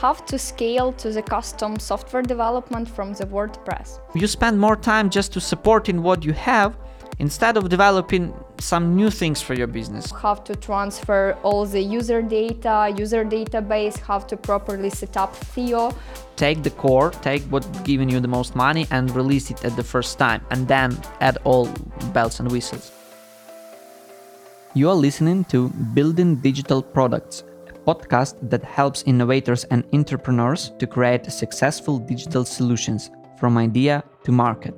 how to scale to the custom software development from the WordPress. You spend more time just to supporting what you have instead of developing some new things for your business. How to transfer all the user data, user database, how to properly set up SEO. Take the core, take what's giving you the most money and release it at the first time, and then add all bells and whistles. You are listening to Building Digital Products, podcast that helps innovators and entrepreneurs to create successful digital solutions from idea to market.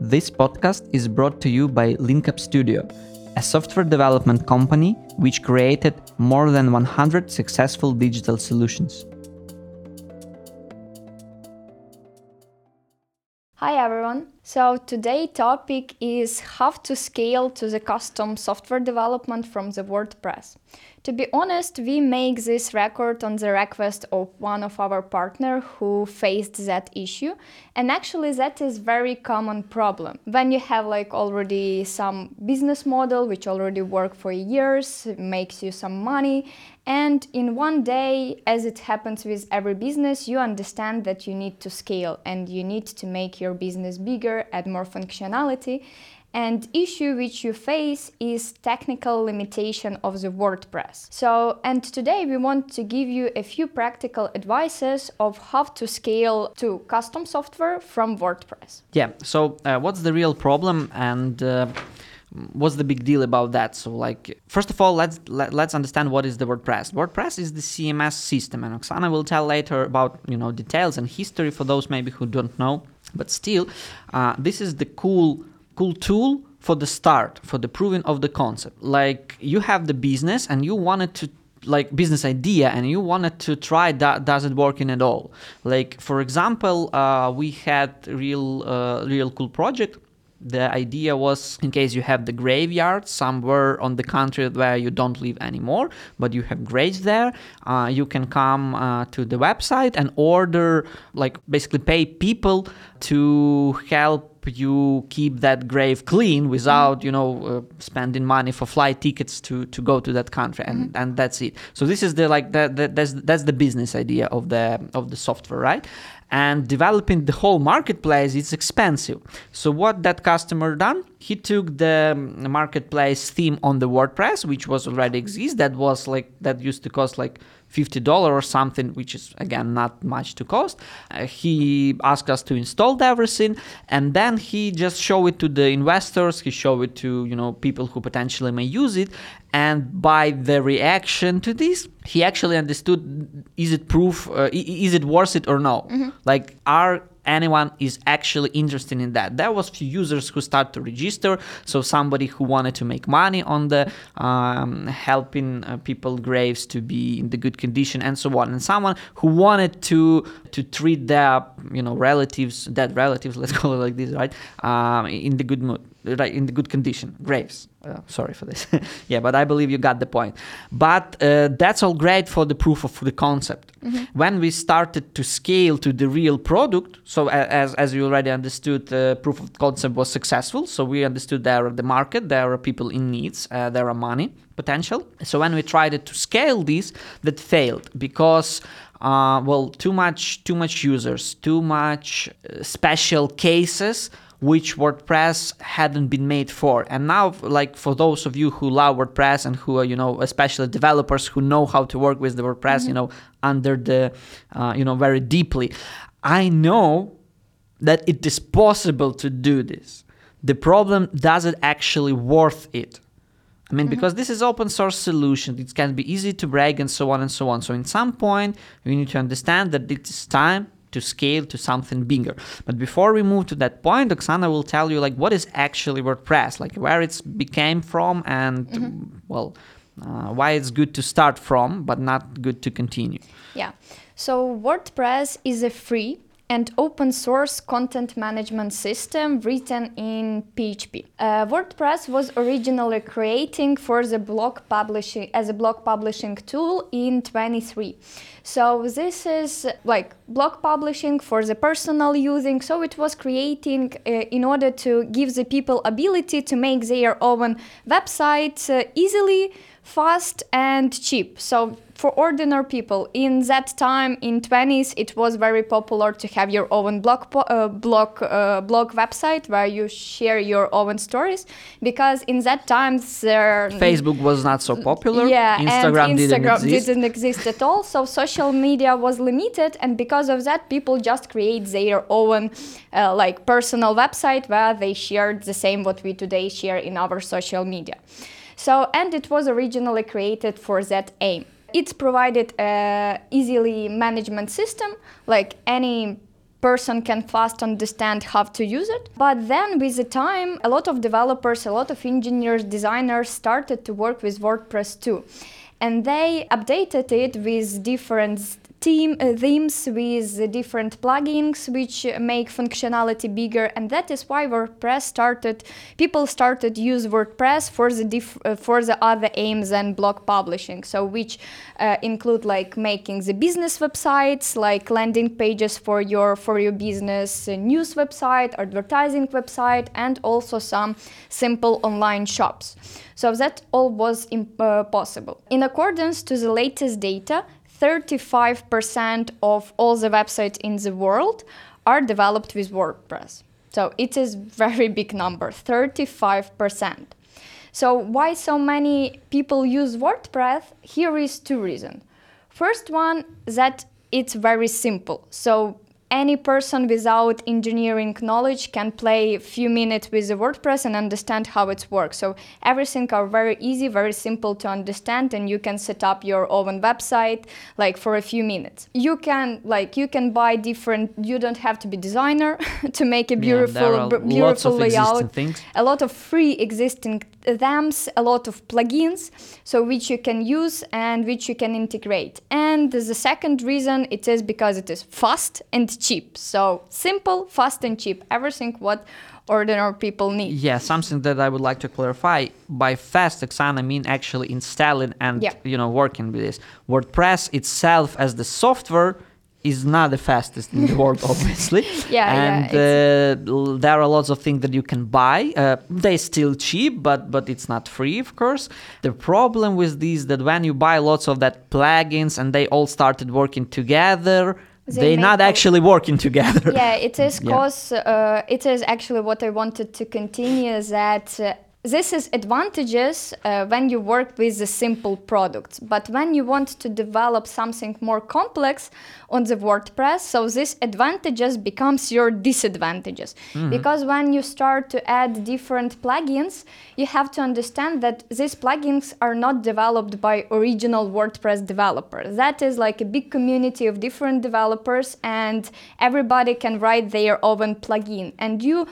This podcast is brought to you by LinkUp Studio, a software development company which created more than 100 successful digital solutions. Hi everyone. So today topic is how to scale to the custom software development from the WordPress. To be honest, we make this record on the request of one of our partner who faced that issue. And actually that is very common problem. When you have like already some business model which already work for years, makes you some money and in one day, as it happens with every business, you understand that you need to scale and you need to make your business bigger, add more functionality. And issue which you face is technical limitation of the WordPress. So, and today we want to give you a few practical advices of how to scale to custom software from WordPress. Yeah. So, uh, what's the real problem and uh, what's the big deal about that so like first of all let's let, us let us understand what is the wordpress wordpress is the cms system and oksana will tell later about you know details and history for those maybe who don't know but still uh, this is the cool cool tool for the start for the proving of the concept. Like you have the business and you wanted to like business idea and you wanted to try that does it working at all? Like for example uh, we had real uh, real cool project the idea was in case you have the graveyard somewhere on the country where you don't live anymore but you have graves there uh, you can come uh, to the website and order like basically pay people to help you keep that grave clean without you know uh, spending money for flight tickets to to go to that country and mm-hmm. and that's it so this is the like that that's that's the business idea of the of the software right and developing the whole marketplace is expensive so what that customer done he took the marketplace theme on the wordpress which was already exist that was like that used to cost like $50 or something, which is again not much to cost. Uh, he asked us to install everything and then he just show it to the investors, he show it to, you know, people who potentially may use it and by the reaction to this he actually understood is it proof uh, is it worth it or no mm-hmm. like are anyone is actually interested in that. There was few users who start to register, so somebody who wanted to make money on the um, helping uh, people graves to be in the good condition and so on, and someone who wanted to to treat their you know relatives, dead relatives, let's call it like this, right, um, in the good mood, right, in the good condition, graves. Uh, sorry for this. yeah, but I believe you got the point. But uh, that's all great for the proof of the concept. Mm-hmm. When we started to scale to the real product, so as as you already understood, the uh, proof of concept was successful. So we understood there are the market, there are people in needs, uh, there are money potential. So when we tried to scale this, that failed because. Uh, well, too much, too much users, too much uh, special cases which WordPress hadn't been made for. And now, like for those of you who love WordPress and who are, you know, especially developers who know how to work with the WordPress, mm-hmm. you know, under the, uh, you know, very deeply, I know that it is possible to do this. The problem does it actually worth it? I mean, mm-hmm. because this is open source solution, it can be easy to break and so on and so on. So in some point, you need to understand that it is time to scale to something bigger. But before we move to that point, Oksana will tell you like what is actually WordPress, like where it's became from, and mm-hmm. well, uh, why it's good to start from, but not good to continue. Yeah. So WordPress is a free and open source content management system written in PHP. Uh, WordPress was originally creating for the blog publishing as a blog publishing tool in 23. So this is like blog publishing for the personal using. So it was creating uh, in order to give the people ability to make their own websites uh, easily fast and cheap. So for ordinary people in that time in 20s it was very popular to have your own blog uh, blog uh, blog website where you share your own stories because in that time there Facebook was not so popular. yeah Instagram, and didn't exist. didn't exist at all so social media was limited and because of that people just create their own uh, like personal website where they shared the same what we today share in our social media so and it was originally created for that aim it's provided a easily management system like any person can fast understand how to use it. But then with the time a lot of developers a lot of engineers designers started to work with wordpress too. And they updated it with different theme, uh, themes with different plugins which make functionality bigger and that is why wordpress started people started use wordpress for the diff, uh, for the other aims than blog publishing. So which uh, include like making the business websites like landing pages for your for your business news website advertising website and also some simple online shops. So that all was uh, possible. In accordance to the latest data 35% of all the websites in the world are developed with WordPress. So it is very big number, 35%. So why so many people use WordPress? Here is two reasons. First one that it's very simple. So any person without engineering knowledge can play a few minutes with the WordPress and understand how it works. So everything are very easy, very simple to understand, and you can set up your own website like for a few minutes. You can like you can buy different. You don't have to be designer to make a Yeah, beautiful, there are b- lots beautiful layout things. a lot of free existing themes, a lot of plugins, so which you can use and which you can integrate. And the second reason it is because it is fast and cheap. So simple, fast and cheap. Everything what ordinary people need. Yeah, something that I would like to clarify. By fast, Oksana, I mean actually installing and Yeah. you know working with this. WordPress itself as the software is not the fastest in the world, obviously. Yeah, yeah, and uh, there are lots of things that you can buy. Uh, they're still cheap, but but it's not free, of course. The problem with these that when you buy lots of that plugins and they all started working together, They they're not actually working together. yeah, it is Yeah. cause uh, it is actually what I wanted to continue that uh, this is advantages uh, when you work with the simple products. But when you want to develop something more complex on the wordpress so this advantages becomes your disadvantages. Because when you start to add different plugins you have to understand that these plugins are not developed by original wordpress developers that is like a big community of different developers and everybody can write their own plugin. And you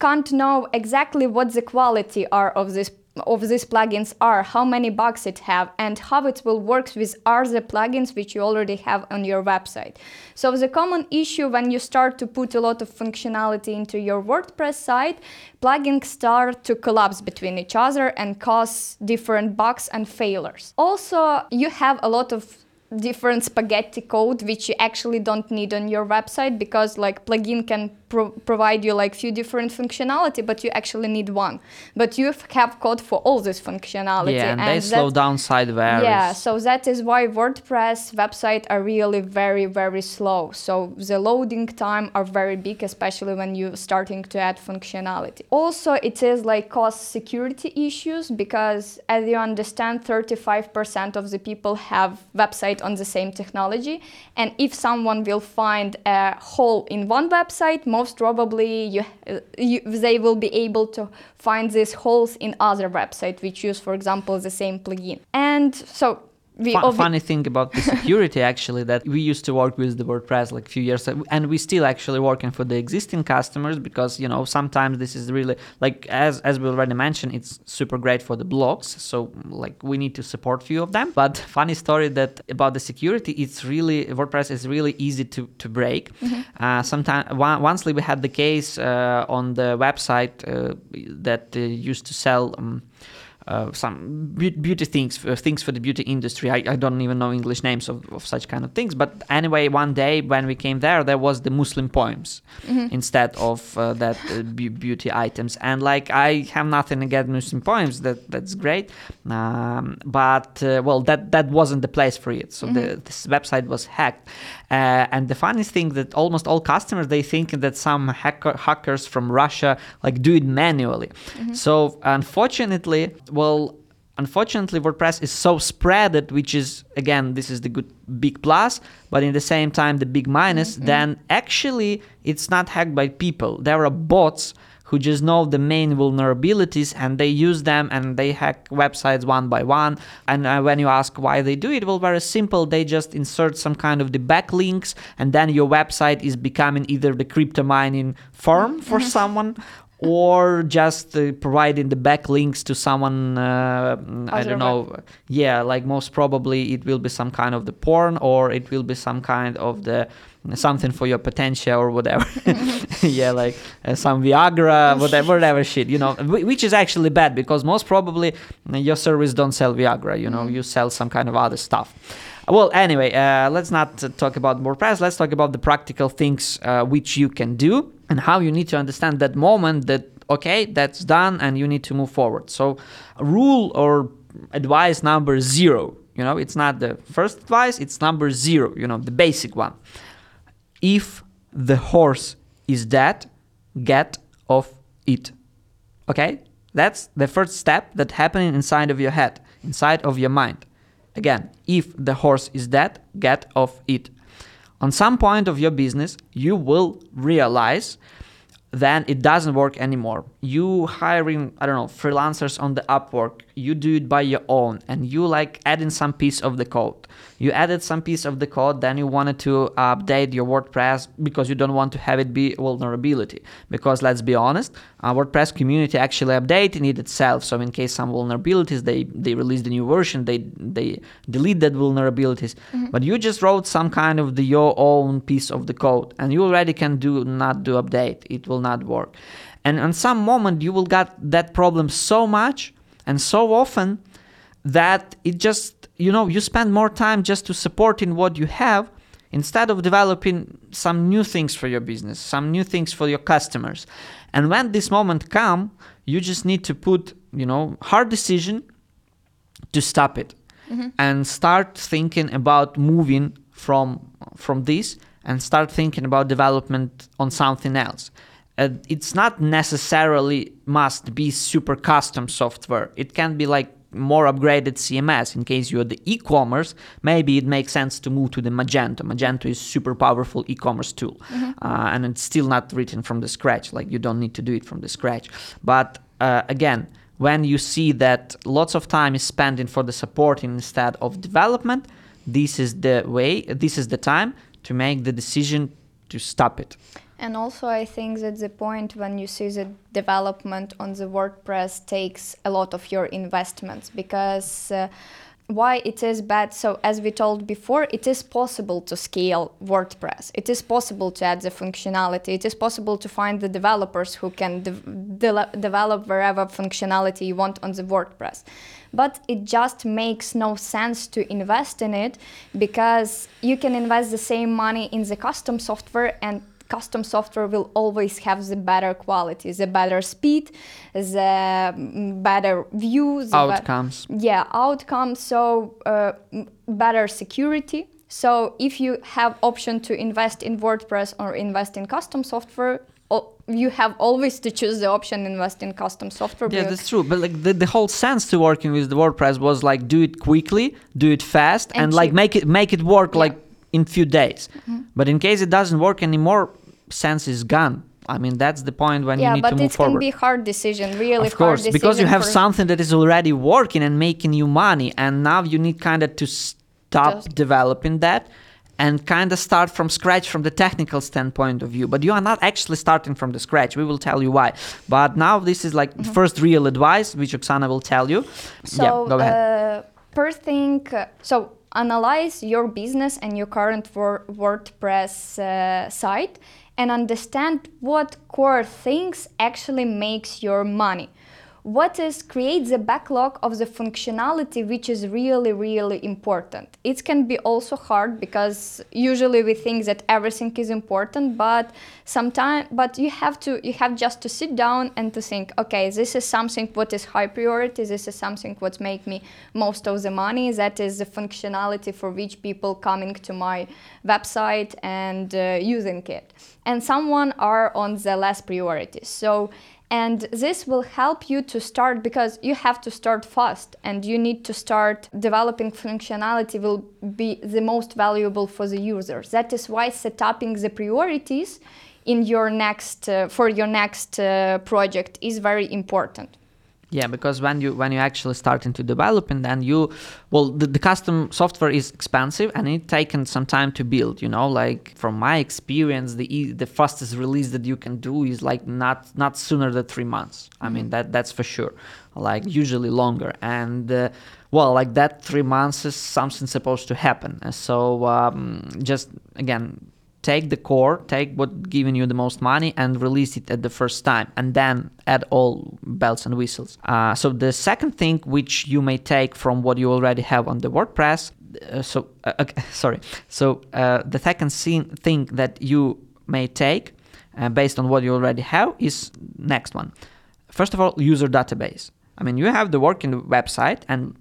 can't know exactly what the quality are of this of these plugins are, how many bugs it have, and how it will work with other plugins which you already have on your website. So the common issue when you start to put a lot of functionality into your WordPress site, plugins start to collapse between each other and cause different bugs and failures. Also, you have a lot of different spaghetti code which you actually don't need on your website because like plugin can pro- provide you like few different functionality but you actually need one. But you have code for all this functionality Yeah, and, they slow down sideways. yeah so that is why wordpress website are really very very slow. So the loading time are very big especially when you're starting to add functionality. Also it is like cost security issues because as you understand 35% of the people have website on the same technology. And if someone will find a hole in one website most probably you, uh, you they will be able to find these holes in other website which use for example the same plugin. And so we Fu- obvi- funny thing about the security actually that we used to work with the WordPress like a few years ago, and we still actually working for the existing customers because you know sometimes this is really like as as we already mentioned it's super great for the blogs so like we need to support few of them. But funny story that about the security it's really WordPress is really easy to to break. Uh, sometimes once we had the case uh, on the website uh, that uh, used to sell um, uh, some beau- beauty things, uh, things for the beauty industry. I, I don't even know English names of, of such kind of things. But anyway, one day when we came there, there was the Muslim poems instead of uh, that uh, be- beauty items. And like I have nothing against Muslim poems. That that's great. Um, but uh, well, that that wasn't the place for it. So the this website was hacked. Uh, and the funniest thing that almost all customers they think that some hacker, hackers from Russia like do it manually. So unfortunately, well, unfortunately WordPress is so spreaded, which is again this is the good big plus, but in the same time the big minus. Then actually it's not hacked by people. There are bots who just know the main vulnerabilities and they use them and they hack websites one by one. And uh, when you ask why they do it, well, very simple. They just insert some kind of the backlinks and then your website is becoming either the crypto mining farm for someone or just uh, providing the backlinks to someone uh, I don't know yeah like most probably it will be some kind of the porn or it will be some kind of the something for your potential or whatever. Yeah like uh, some viagra whatever whatever shit you know which is actually bad because most probably your service don't sell viagra you know you sell some kind of other stuff well anyway uh, let's not talk about wordpress let's talk about the practical things uh, which you can do and how you need to understand that moment that okay that's done and you need to move forward. So rule or advice number zero you know it's not the first advice it's number zero you know the basic one. If the horse is dead get off it okay? That's the first step that happening inside of your head inside of your mind again if the horse is dead get off it. On some point of your business you will realize then it doesn't work anymore. You hiring i don't know freelancers on the upwork you do it by your own and you like adding some piece of the code you added some piece of the code then you wanted to update your wordpress because you don't want to have it be vulnerability. Because let's be honest uh, wordpress community actually updating it itself. So in case some vulnerabilities they they release the new version they they delete that vulnerabilities. But you just wrote some kind of the your own piece of the code and you already can do not do update. It will not work. And on some moment you will get that problem so much and so often that it just you know you spend more time just to supporting what you have instead of developing some new things for your business some new things for your customers. And when this moment come you just need to put you know hard decision to stop it and start thinking about moving from from this and start thinking about development on something else. Uh, it's not necessarily must be super custom software. It can be like more upgraded cms in case you're the e-commerce maybe it makes sense to move to the magento. Magento is super powerful e-commerce tool. Uh, and it's still not written from the scratch like you don't need to do it from the scratch. But uh, again when you see that lots of time is spent in for the supporting instead of development this is the way this is the time to make the decision to stop it And also, I think that the point when you see the development on the WordPress takes a lot of your investments because uh, why it is bad. So, as we told before, it is possible to scale WordPress. It is possible to add the functionality. It is possible to find the developers who can de- de- develop wherever functionality you want on the WordPress. But it just makes no sense to invest in it because you can invest the same money in the custom software and custom software will always have the better quality, the better speed, the mm, better view, the be- outcomes yeah, outcomes. So uh, better security. So if you have option to invest in WordPress or invest in custom software, you have always to choose the option invest in custom software. Yeah, that's true. But like the, the whole sense to working with the WordPress was like do it quickly, do it fast, and, And like make it make it work Yeah. like in few days. But in case it doesn't work anymore, sense is gone. I mean that's the point when you yeah, need but to move forward. Yeah, but it can be hard decision, really of course, because you have for- something that is already working and making you money, and now you need kind of to stop Just- developing that and kind of start from scratch from the technical standpoint of view. But you are not actually starting from the scratch. We will tell you why. But now this is like Mm-hmm. first real advice, which Oksana will tell you. So, yeah, go ahead. Uh, first thing, uh, so analyze your business and your current wor- WordPress uh, site and understand what core things actually makes your money. What is creates a backlog of the functionality which is really really important. It can be also hard because usually we think that everything is important but sometimes but you have to you have just to sit down and to think okay this is something what is high priority this is something what make me most of the money that is the functionality for which people coming to my website and uh, using it. And someone are on the less priority. So and this will help you to start because you have to start fast and you need to start developing functionality will be the most valuable for the users that is why setting the priorities in your next uh, for your next uh, project is very important yeah, because when you when you actually start into developing, then you well the, the custom software is expensive and it taken some time to build. You know, like from my experience, the the fastest release that you can do is like not not sooner than three months. I mean that that's for sure. Like usually longer and. Uh, well, like that three months is something supposed to happen. So um, just again, take the core, take what giving you the most money, and release it at the first time, and then add all bells and whistles. Uh, so the second thing which you may take from what you already have on the WordPress. Uh, so uh, okay, sorry. So uh, the second thing that you may take uh, based on what you already have is next one. First of all, user database. I mean, you have the working website, and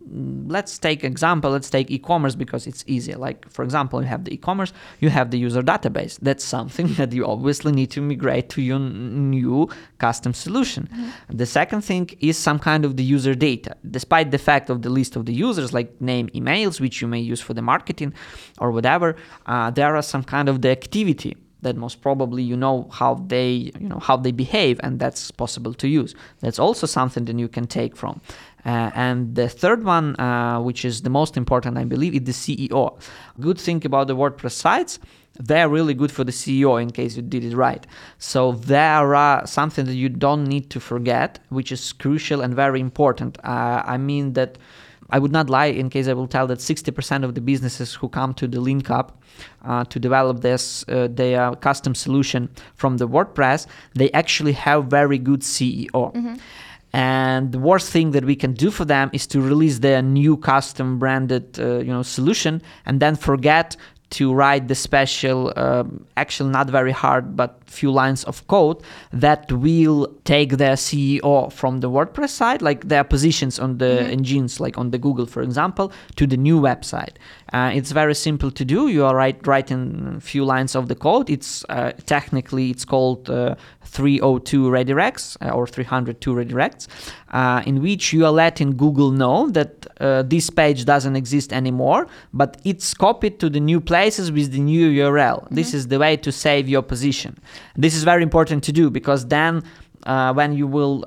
let's take example. Let's take e-commerce because it's easier. Like for example, you have the e-commerce, you have the user database. That's something that you obviously need to migrate to your new custom solution. Mm-hmm. The second thing is some kind of the user data. Despite the fact of the list of the users, like name, emails, which you may use for the marketing or whatever, uh, there are some kind of the activity that most probably you know how they you know how they behave and that's possible to use. That's also something that you can take from. Uh, and the third one uh, which is the most important i believe is the SEO good thing about the wordpress sites they're really good for the SEO in case you did it right. So there are something that you don't need to forget which is crucial and very important. Uh, i mean that I would not lie in case I will tell that 60% of the businesses who come to the LinkUp uh, to develop this uh, their custom solution from the WordPress, they actually have very good SEO. Mm-hmm. And the worst thing that we can do for them is to release their new custom branded, uh, you know, solution and then forget to write the special, um, actually not very hard, but few lines of code that will take their SEO from the WordPress side, like their positions on the mm-hmm. engines, like on the Google, for example, to the new website. Uh, it's very simple to do. You are write, writing a few lines of the code. It's uh, technically it's called uh, 302 redirects uh, or 302 redirects, uh, in which you are letting Google know that uh, this page doesn't exist anymore, but it's copied to the new places with the new URL. Mm-hmm. This is the way to save your position. This is very important to do because then when you will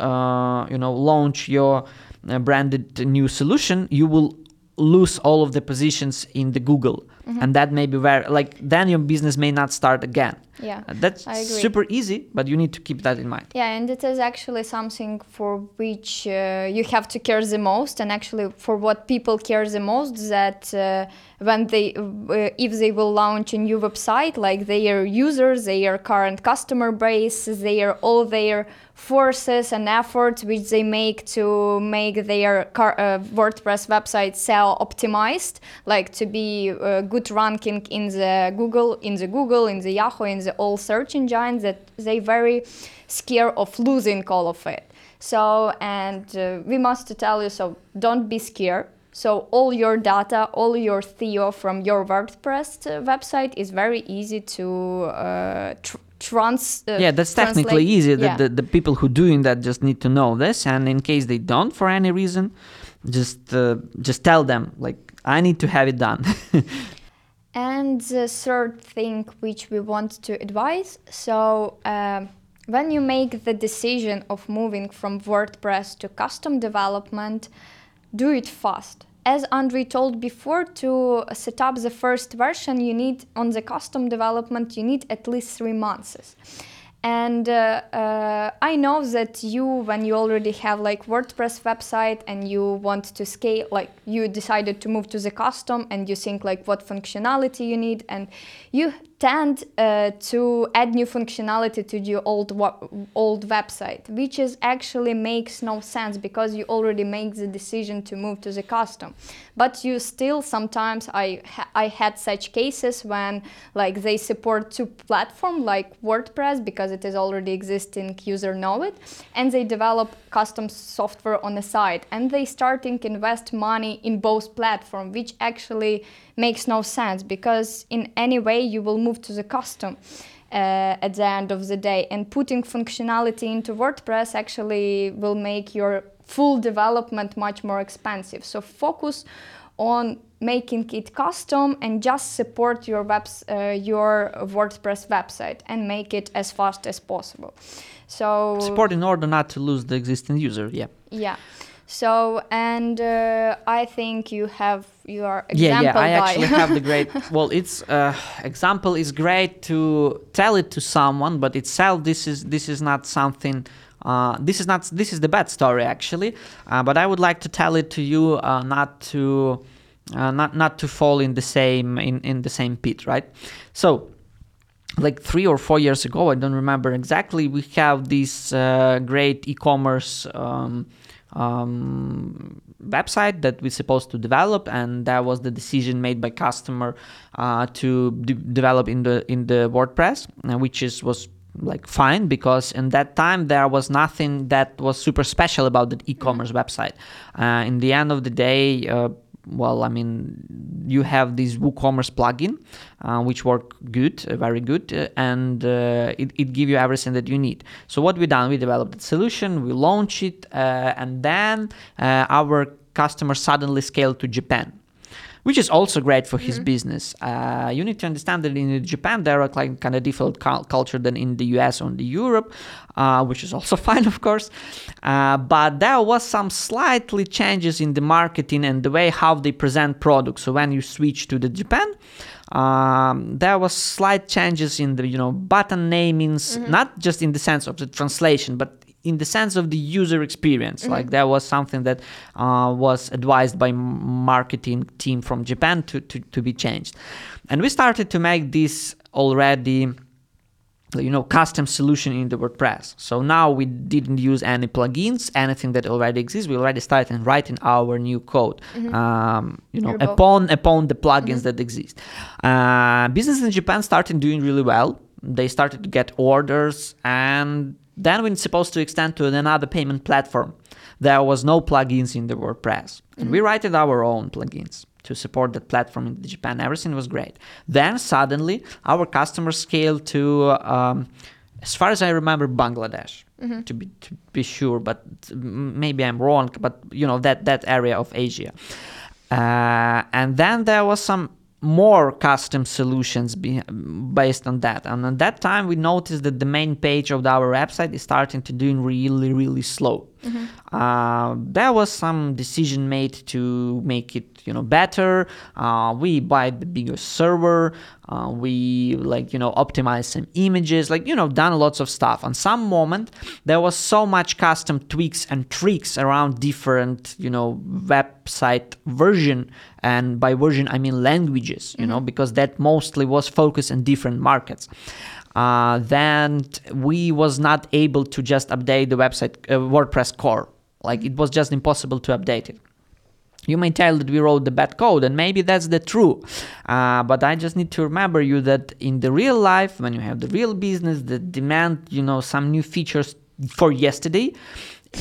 you know launch your branded new solution, you will lose all of the positions in the Google. Mm-hmm. And that may be where, like, then your business may not start again. Yeah. Uh, that's super easy, but you need to keep that in mind. Yeah, and it is actually something for which uh, you have to care the most, and actually for what people care the most that uh, when they, uh, if they will launch a new website, like their users, their current customer base, their all their forces and efforts which they make to make their car, uh, WordPress website SEO optimized, like to be uh, good ranking in the Google, in the Google, in the Yahoo, in the all search engines. That they very scared of losing all of it. So and uh, we must tell you so don't be scared. So all your data, all your SEO from your WordPress uh, website is very easy to uh, tr- trans uh, yeah that's technically easy. Yeah. the, the, the, people who doing that just need to know this and in case they don't for any reason just uh, just tell them like i need to have it done. And the third thing which we want to advise so um, when you make the decision of moving from wordpress to custom development do it fast as Andre told before, to set up the first version, you need on the custom development, you need at least three months. and uh, uh, i know that you when you already have like wordpress website and you want to scale like you decided to move to the custom and you think like what functionality you need and you tend uh, to add new functionality to your old old website which is actually makes no sense because you already make the decision to move to the custom. But you still sometimes i ha- i had such cases when like they support two platform like wordpress because it is already existing user know it and they develop custom software on the side and they starting invest money in both platform which actually makes no sense because in any way you will move to the custom uh, at the end of the day and putting functionality into wordpress actually will make your full development much more expensive so focus on making it custom and just support your webs uh, your WordPress website and make it as fast as possible. So support in order not to lose the existing user. Yeah. Yeah. So and uh, I think you have your example. Yeah, yeah. I actually have the great. Well, it's uh, example is great to tell it to someone, but itself this is this is not something. Uh, this is not this is the bad story actually, uh, but I would like to tell it to you uh, not to uh, not not to fall in the same in, in the same pit, right? So like three or four years ago, I don't remember exactly. We have this uh, great e-commerce um, um, website that we're supposed to develop, and that was the decision made by customer uh, to de- develop in the in the WordPress, uh, which is was like fine because in that time there was nothing that was super special about the e-commerce mm-hmm. website. Uh, in the end of the day uh, well, I mean, you have this WooCommerce plugin, uh, which work good, uh, very good, uh, and uh, it, it gives you everything that you need. So what we done, we developed a solution, we launched it, uh, and then uh, our customer suddenly scaled to Japan which is also great for his mm-hmm. business. Uh, you need to understand that in Japan there are like kind of different cu- culture than in the US or in the Europe, uh, which is also fine, of course. Uh, but there was some slightly changes in the marketing and the way how they present products. So when you switch to the Japan, um, there was slight changes in the you know button namings, mm-hmm. not just in the sense of the translation, but in the sense of the user experience. Mm-hmm. like that was something that uh, was advised by marketing team from japan to, to, to be changed. And we started to make this already you know custom solution in the wordpress. So now we didn't use any plugins anything that already exists. We already started writing our new code mm-hmm. um, you know upon upon the plugins mm-hmm. that exist. Uh, business in japan started doing really well. They started to get orders and then we're supposed to extend to another payment platform. There was no plugins in the WordPress. Mm-hmm. And we wrote our own plugins to support that platform in Japan. Everything was great. Then suddenly our customers scaled to, um, as far as I remember, Bangladesh. Mm-hmm. To be to be sure, but maybe I'm wrong. But you know that that area of Asia, uh, and then there was some more custom solutions be, based on that. And at that time, we noticed that the main page of our website is starting to doing really, really slow. Mm-hmm. Uh, there was some decision made to make it you know better uh, we buy the bigger server uh, we like you know optimize some images like you know done lots of stuff on some moment there was so much custom tweaks and tricks around different you know website version and by version i mean languages you mm-hmm. know because that mostly was focused in different markets uh, then we was not able to just update the website uh, WordPress core. Like it was just impossible to update it. You may tell that we wrote the bad code, and maybe that's the true. Uh, but I just need to remember you that in the real life, when you have the real business that demand, you know, some new features for yesterday,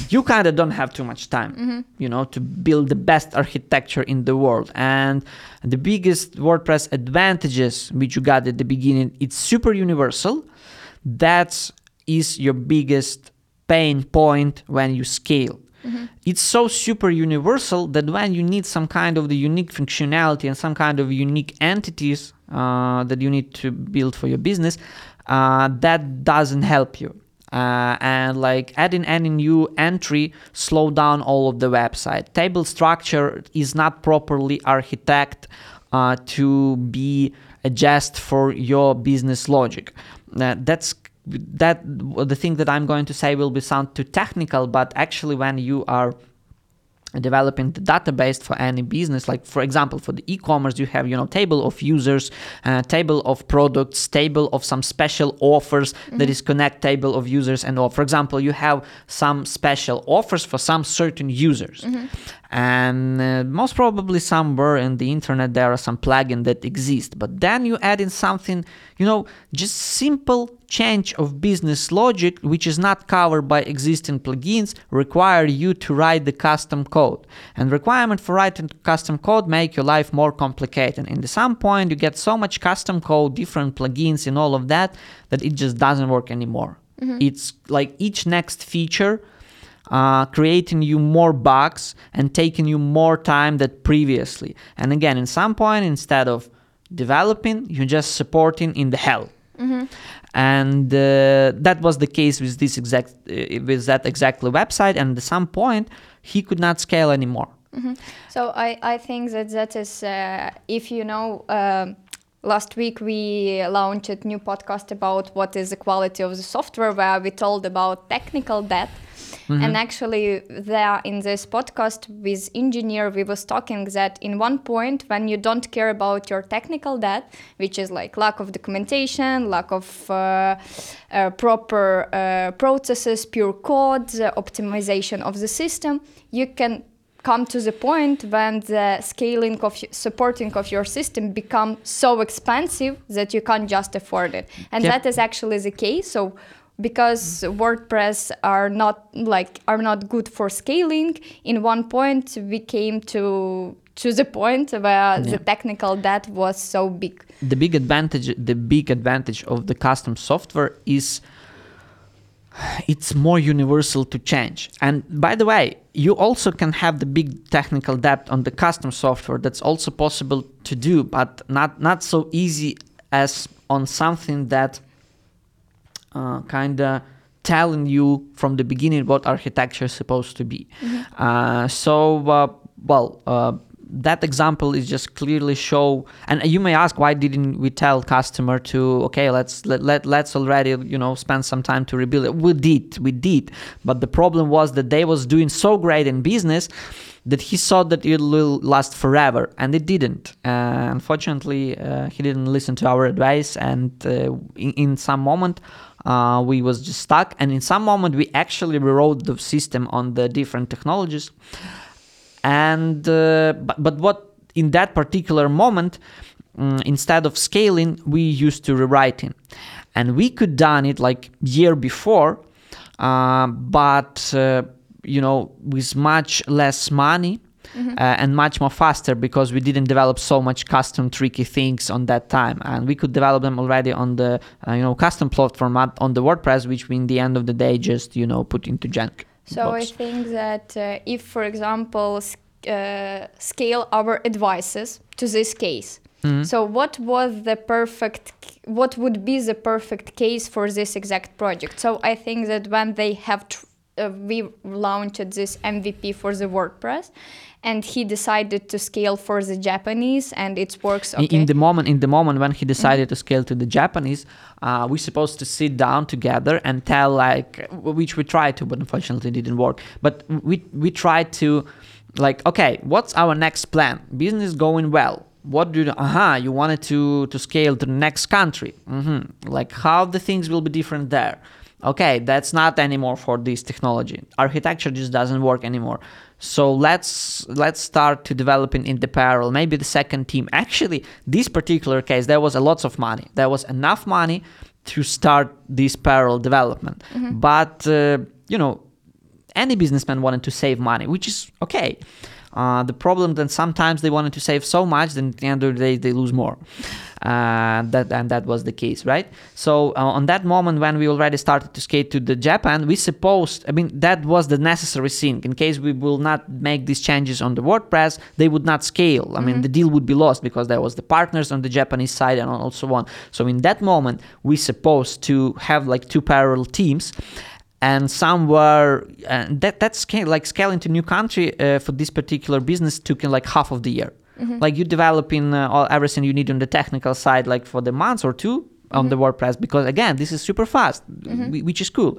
you kind of don't have too much time, mm-hmm. you know, to build the best architecture in the world. And the biggest WordPress advantages which you got at the beginning, it's super universal. That is your biggest pain point when you scale. Mm-hmm. It's so super universal that when you need some kind of the unique functionality and some kind of unique entities uh, that you need to build for your business, uh, that doesn't help you uh, and like adding any new entry slow down all of the website. Table structure is not properly architect uh, to be adjust for your business logic. Uh, that's that the thing that I'm going to say will be sound too technical, but actually, when you are developing the database for any business. Like for example for the e-commerce you have you know table of users uh, table of products table of some special offers mm-hmm. that is connect table of users and all. For example you have some special offers for some certain users. Mm-hmm and uh, most probably somewhere in the internet there are some plugin that exist. But then you add in something you know just simple change of business logic which is not covered by existing plugins require you to write the custom code. And requirement for writing custom code make your life more complicated. And at some point you get so much custom code different plugins and all of that that it just doesn't work anymore. Mm-hmm. it's like each next feature uh, creating you more bugs and taking you more time than previously. And again, in some point, instead of developing, you're just supporting in the hell. Mm-hmm. And uh, that was the case with this exact uh, with that exactly website. And at some point, he could not scale anymore. Mm-hmm. So I, I think that that is uh, if you know uh, last week we launched a new podcast about what is the quality of the software where we told about technical debt Mm-hmm. And actually, there in this podcast with engineer, we was talking that in one point when you don't care about your technical debt, which is like lack of documentation, lack of uh, uh, proper uh, processes, pure code, the optimization of the system, you can come to the point when the scaling of supporting of your system become so expensive that you can't just afford it and yep. that is actually the case so because mm. WordPress are not like are not good for scaling. In one point, we came to to the point where yeah. the technical debt was so big. The big advantage, the big advantage of the custom software is it's more universal to change. And by the way, you also can have the big technical debt on the custom software. That's also possible to do, but not not so easy as on something that uh, kind of telling you from the beginning what architecture is supposed to be. Mm-hmm. Uh, so, uh, well, uh, that example is just clearly show and you may ask why didn't we tell customer to okay let's let, let let's already you know spend some time to rebuild it we did we did but the problem was that they was doing so great in business that he thought that it will last forever and it didn't uh, unfortunately uh, he didn't listen to our advice and uh, in, in some moment uh, we was just stuck and in some moment we actually rewrote the system on the different technologies. And uh, but, but what in that particular moment um, instead of scaling we used to rewriting and we could done it like year before uh, but uh, you know with much less money mm-hmm. uh, and much more faster because we didn't develop so much custom tricky things on that time and we could develop them already on the uh, you know custom plot format on the wordpress which we in the end of the day just you know put into gen so box. i think that uh, if for example uh, scale our advices to this case mm-hmm. so what was the perfect what would be the perfect case for this exact project so i think that when they have tr- uh, we launched this MVP for the WordPress, and he decided to scale for the Japanese, and it works. Okay. In the moment, in the moment when he decided mm-hmm. to scale to the Japanese, uh, we're supposed to sit down together and tell like, which we tried to, but unfortunately didn't work. But we we tried to, like, okay, what's our next plan? Business going well what do you aha uh-huh, you wanted to to scale to the next country mm-hmm. like how the things will be different there okay that's not anymore for this technology. Architecture just doesn't work anymore. So let's let's start to developing in the parallel maybe the second team. Actually this particular case there was a lots of money. There was enough money to start this parallel development. Mm-hmm. but uh, you know any businessman wanted to save money which is okay uh, the problem then sometimes they wanted to save so much, then at the end of the day they lose more. Uh, that and that was the case, right? So uh, on that moment when we already started to skate to the Japan, we supposed, I mean, that was the necessary thing. In case we will not make these changes on the WordPress, they would not scale. I mm-hmm. mean, the deal would be lost because there was the partners on the Japanese side and also on. So in that moment, we supposed to have like two parallel teams and somewhere uh, that that's scale, like scaling to new country uh, for this particular business took in like half of the year. Mm-hmm. Like you developing uh, all everything you need on the technical side, like for the months or two, on the WordPress because again, this is super fast, whi- which is cool.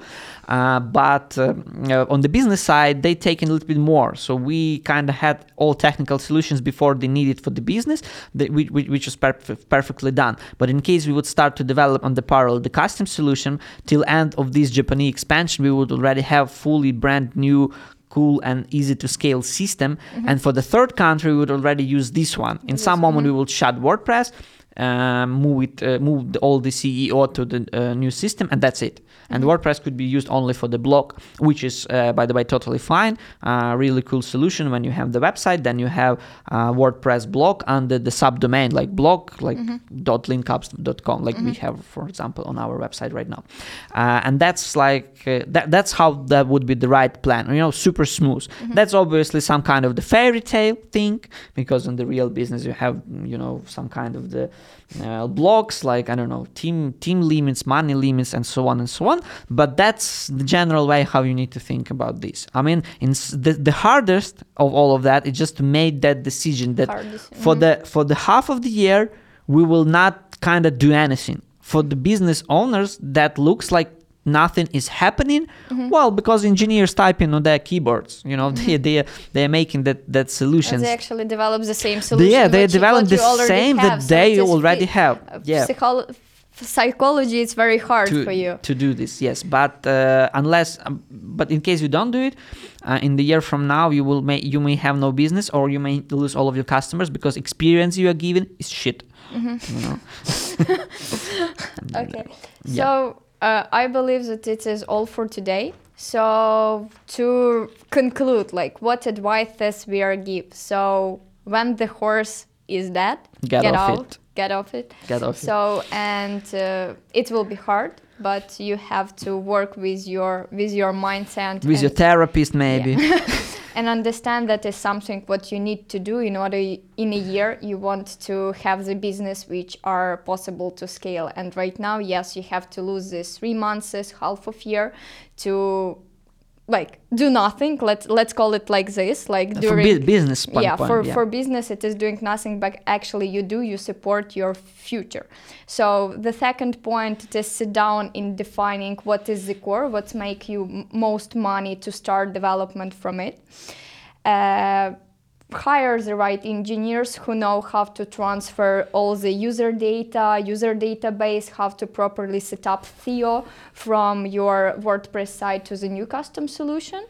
Uh, but um, uh, on the business side, they take in a little bit more. So we kind of had all technical solutions before they needed for the business, that we, we- which was perf- perfectly done. But in case we would start to develop on the parallel the custom solution till end of this Japanese expansion, we would already have fully brand new cool and easy to scale system. And for the third country we would already use this one. In some moment we will shut wordpress um, move it uh, move all the SEO to the uh, new system and that's it. And wordpress could be used only for the blog which is uh, by the way totally fine. Uh, really cool solution when you have the website then you have uh, wordpress blog under the subdomain like blog like .linkups.com like we have for example on our website right now. Uh, and that's like uh, that, that's how that would be the right plan you know super smooth. That's obviously some kind of the fairy tale thing because in the real business you have you know some kind of the uh, blocks like i don't know team team limits money limits and so on and so on. But that's the general way how you need to think about this. I mean in the, the hardest of all of that is just to make that decision that Hardest, for the for the half of the year we will not kind of do anything. For the business owners that looks like nothing is happening well because engineers typing on their keyboards you know they they they're making that that solutions They actually develop the same solution. yeah they develop the same have, that so they already have uh, yeah psycholo- psychology is very hard to, for you. to do this yes but uh, unless um, but in case you don't do it uh, in the year from now you will may you may have no business or you may lose all of your customers because experience you are given is shit Mm-hmm. you know Okay. Yeah. So uh, I believe that it is all for today. So to conclude, like what advices we are give. So when the horse is dead, Get off out, it. Get off it. get off it. So and uh, it will be hard, but you have to work with your with your mindset with your therapist maybe and understand that is something what you need to do in order in a year you want to have the business which are possible to scale and right now yes you have to lose this three months half of year to like do nothing. Let's let's call it like this like during bu- business point, yeah point, for yeah. for business it is doing nothing but actually you do you support your future. So the second point it is sit down in defining what is the core what make you m- most money to start development from it. Uh, hire the right engineers who know how to transfer all the user data, user database, how to properly set up SEO from your WordPress site to the new custom solution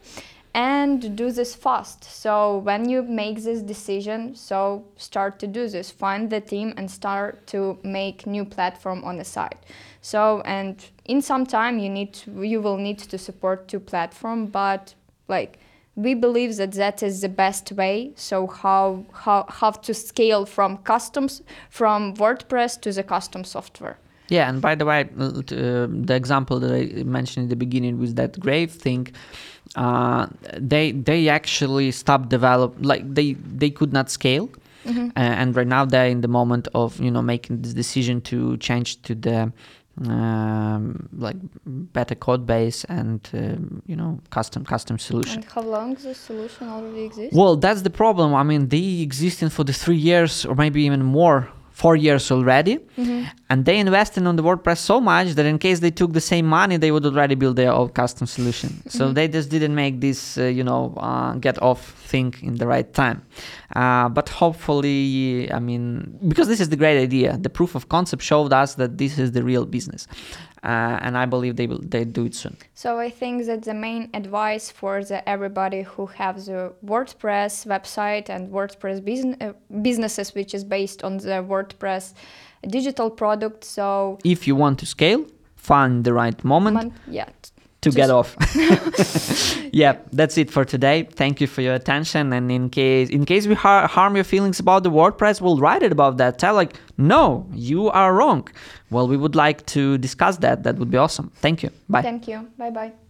and do this fast. So when you make this decision, so start to do this, find the team and start to make new platform on the site. So and in some time you need to, you will need to support two platform, but like we believe that that is the best way. So how how how to scale from customs from wordpress to the custom software. Yeah, and by the way, uh, the example that I mentioned in the beginning with that grave thing, uh, they they actually stopped develop like they they could not scale, Mm-hmm. uh, and right now they're in the moment of you know making this decision to change to the um, like better code base and um, you know custom custom solution. and how long the solution already exists Well, that's the problem. I mean, they existing for the three years or maybe even more, four years already, and they invested on the WordPress so much that in case they took the same money, they would already build their own custom solution. So they just didn't make this, uh, you know, uh, get off thing in the right time. Uh, but hopefully, I mean, because this is the great idea, the proof of concept showed us that this is the real business, uh, and I believe they will they do it soon. So I think that the main advice for the everybody who have the WordPress website and WordPress business, uh, businesses, which is based on the WordPress digital product. So If you want to scale, find the right moment. yeah, to get off. yeah, that's it for today. Thank you for your attention. And in case in case we har- harm your feelings about the WordPress, we'll write it about that. Tell like, no, you are wrong. Well, we would like to discuss that. That would be awesome. Thank you. Bye. thank you. Bye bye.